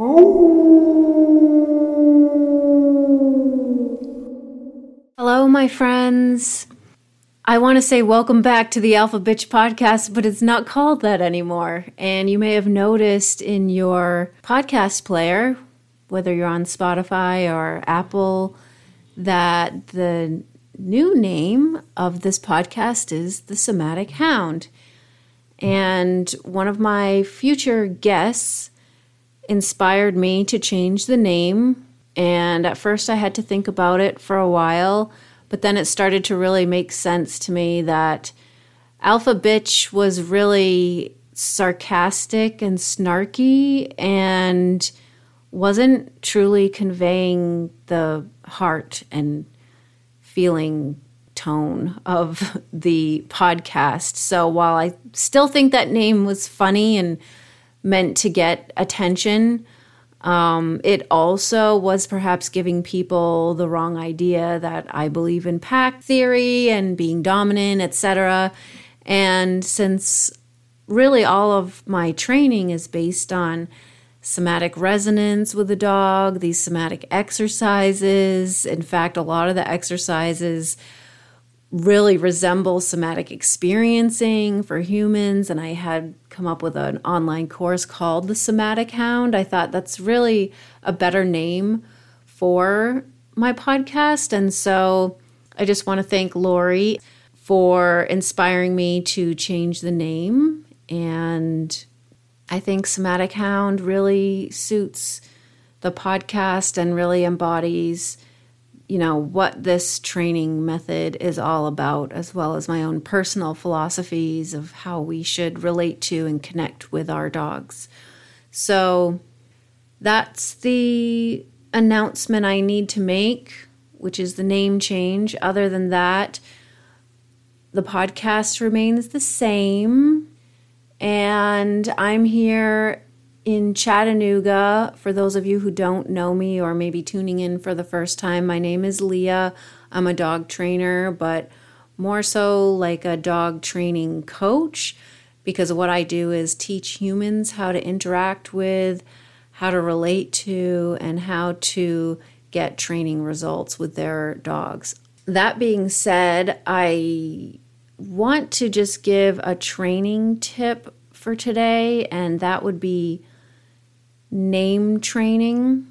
Hello, my friends. I want to say welcome back to the Alpha Bitch podcast, but it's not called that anymore. And you may have noticed in your podcast player, whether you're on Spotify or Apple, that the new name of this podcast is The Somatic Hound. And one of my future guests inspired me to change the name. And at first, I had to think about it for a while, but then it started to really make sense to me that Alpha Bitch was really sarcastic and snarky and wasn't truly conveying the heart and feeling tone of the podcast. So while I still think that name was funny and meant to get attention, um, it also was perhaps giving people the wrong idea that I believe in pack theory and being dominant, etc. And since really all of my training is based on somatic resonance with the dog, these somatic exercises, in fact, a lot of the exercises really resemble somatic experiencing for humans. And I had come up with an online course called The Somatic Hound. I thought that's really a better name for my podcast. And so I just want to thank Lori for inspiring me to change the name. And I think Somatic Hound really suits the podcast and really embodies you know what this training method is all about as well as my own personal philosophies of how we should relate to and connect with our dogs. So that's the announcement i need to make which is the name change. Other than that the podcast remains the same. And i'm here in Chattanooga. For those of you who don't know me or maybe tuning in for the first time, my name is Leah. I'm a dog trainer, but more so like a dog training coach because what I do is teach humans how to interact with, how to relate to, and how to get training results with their dogs. That being said, I want to just give a training tip for today, and that would be name training.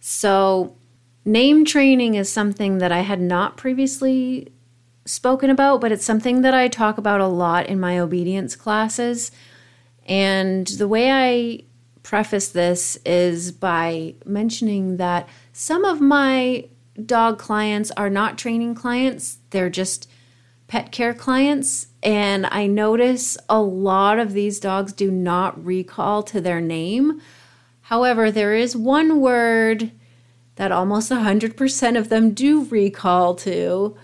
So, name training is something that I had not previously spoken about, but it's something that I talk about a lot in my obedience classes. And the way I preface this is by mentioning that some of my dog clients are not training clients, they're just pet care clients. And I notice a lot of these dogs do not recall to their name. However, there is one word that almost 100% of them do recall to,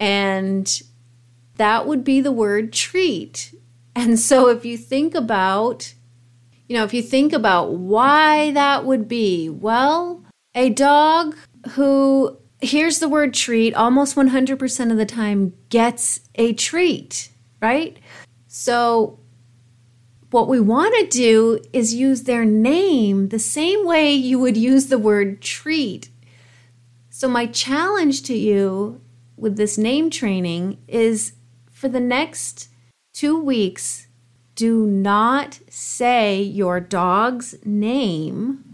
and that would be the word treat. And so if you think about, you know, if you think about why that would be, well, a dog who hears the word treat almost 100% of the time gets a treat, right? So, what we want to do is use their name the same way you would use the word treat. So, my challenge to you with this name training is for the next two weeks, do not say your dog's name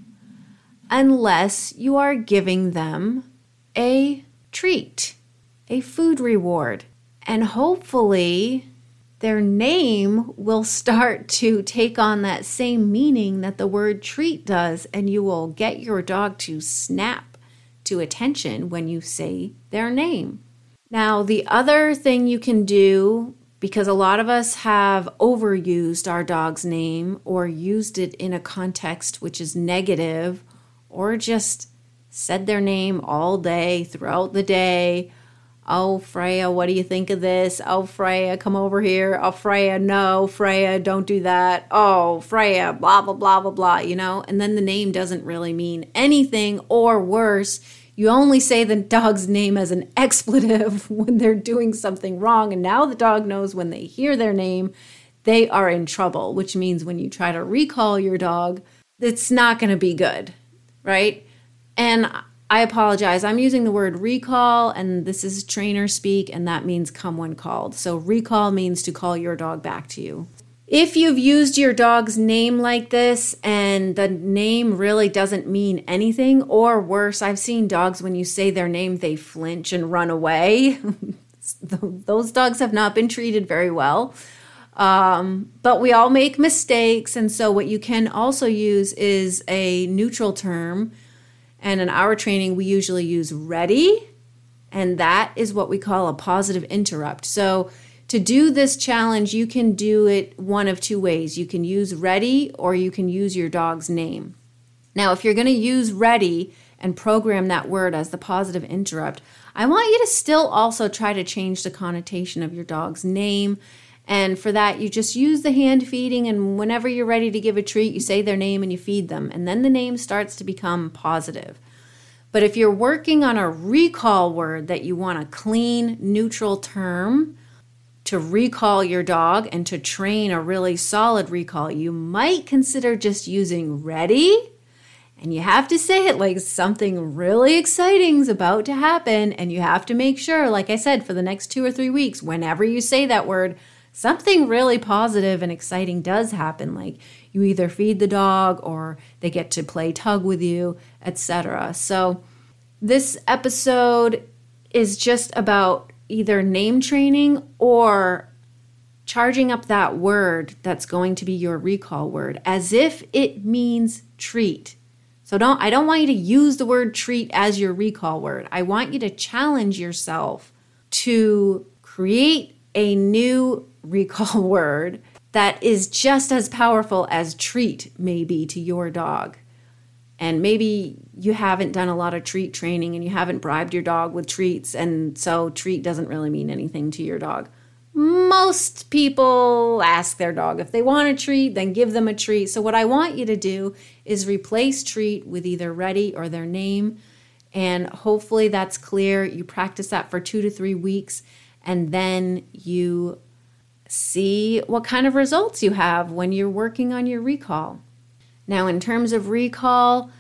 unless you are giving them a treat, a food reward. And hopefully, their name will start to take on that same meaning that the word treat does, and you will get your dog to snap to attention when you say their name. Now, the other thing you can do, because a lot of us have overused our dog's name or used it in a context which is negative or just said their name all day throughout the day. Oh, Freya, what do you think of this? Oh, Freya, come over here. Oh, Freya, no, Freya, don't do that. Oh, Freya, blah, blah, blah, blah, blah, you know? And then the name doesn't really mean anything, or worse, you only say the dog's name as an expletive when they're doing something wrong. And now the dog knows when they hear their name, they are in trouble, which means when you try to recall your dog, it's not going to be good, right? And I apologize. I'm using the word recall, and this is trainer speak, and that means come when called. So, recall means to call your dog back to you. If you've used your dog's name like this and the name really doesn't mean anything, or worse, I've seen dogs when you say their name, they flinch and run away. Those dogs have not been treated very well. Um, but we all make mistakes. And so, what you can also use is a neutral term. And in our training, we usually use ready. And that is what we call a positive interrupt. So, to do this challenge, you can do it one of two ways. You can use ready or you can use your dog's name. Now, if you're going to use ready and program that word as the positive interrupt, I want you to still also try to change the connotation of your dog's name. And for that, you just use the hand feeding, and whenever you're ready to give a treat, you say their name and you feed them. And then the name starts to become positive. But if you're working on a recall word that you want a clean, neutral term, to recall your dog and to train a really solid recall, you might consider just using ready. And you have to say it like something really exciting is about to happen. And you have to make sure, like I said, for the next two or three weeks, whenever you say that word, something really positive and exciting does happen. Like you either feed the dog or they get to play tug with you, etc. So this episode is just about either name training or charging up that word that's going to be your recall word as if it means treat. So don't I don't want you to use the word treat as your recall word. I want you to challenge yourself to create a new recall word that is just as powerful as treat may be to your dog. And maybe you haven't done a lot of treat training and you haven't bribed your dog with treats and so treat doesn't really mean anything to your dog. Most people ask their dog if they want a treat then give them a treat. So what i want you to do is replace treat with either ready or their name and hopefully that's clear. You practice that for two to three weeks and then you see what kind of results you have when you're working on your recall now, in terms of recall,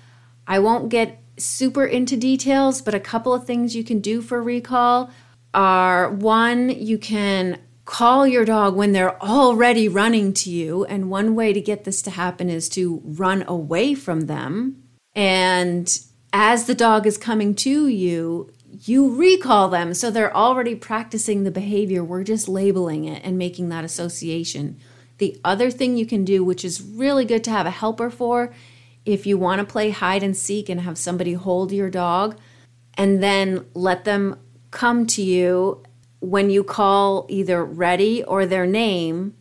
I won't get super into details, but a couple of things you can do for recall are one, you can call your dog when they're already running to you. And one way to get this to happen is to run away from them. And as the dog is coming to you, you recall them. So they're already practicing the behavior. We're just labeling it and making that association. The other thing you can do, which is really good to have a helper for, if you want to play hide and seek and have somebody hold your dog and then let them come to you when you call either ready or their name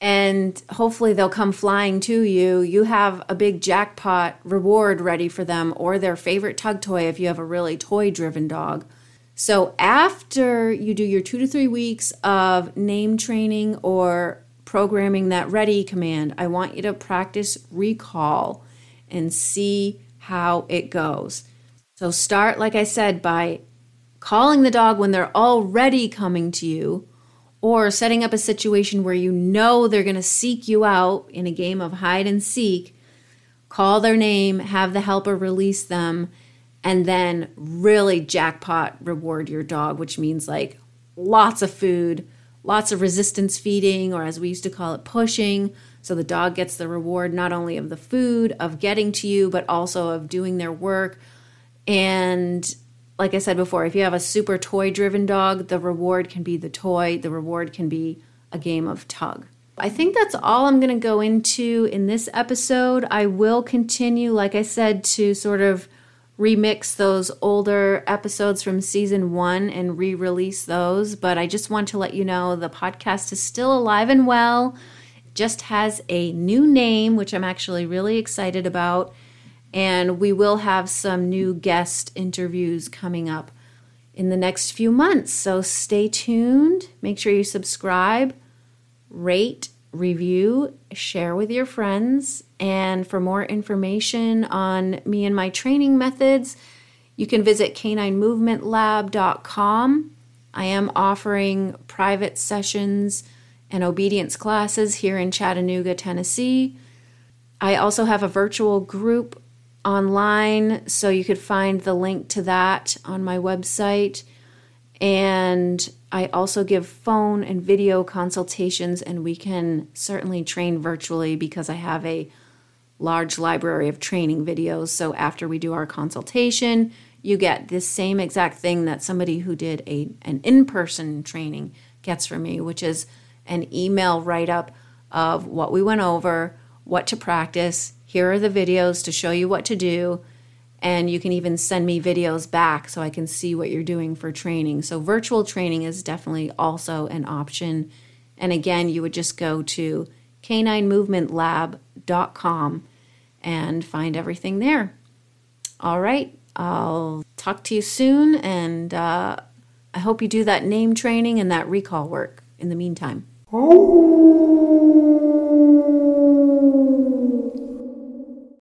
and hopefully they'll come flying to you. You have a big jackpot reward ready for them or their favorite tug toy if you have a really toy driven dog. So, after you do your two to three weeks of name training or programming that ready command, I want you to practice recall and see how it goes. So start, like I said, by calling the dog when they're already coming to you or setting up a situation where you know they're going to seek you out in a game of hide and seek. Call their name, have the helper release them, and then really jackpot reward your dog, which means like lots of food, lots of resistance feeding, or as we used to call it, pushing. So the dog gets the reward not only of the food, of getting to you, but also of doing their work. And like I said before, if you have a super toy driven dog, the reward can be the toy, the reward can be a game of tug. I think that's all I'm going to go into in this episode. I will continue, like I said, to sort of remix those older episodes from season one and re release those. But I just want to let you know the podcast is still alive and well, just has a new name, which I'm actually really excited about. And we will have some new guest interviews coming up in the next few months. So stay tuned. Make sure you subscribe, rate, review, share with your friends. And for more information on me and my training methods, you can visit caninemovementlab.com. I am offering private sessions and obedience classes here in Chattanooga, Tennessee. I also have a virtual group online, so you could find the link to that on my website. And I also give phone and video consultations, and we can certainly train virtually because I have a large library of training videos. So after we do our consultation, you get this same exact thing that somebody who did a an in-person training gets from me, which is an email write-up of what we went over, what to practice. Here are the videos to show you what to do. And you can even send me videos back so I can see what you're doing for training. So, virtual training is definitely also an option. And again, you would just go to caninemovementlab.com and find everything there. All right, I'll talk to you soon, and uh, I hope you do that name training and that recall work in the meantime.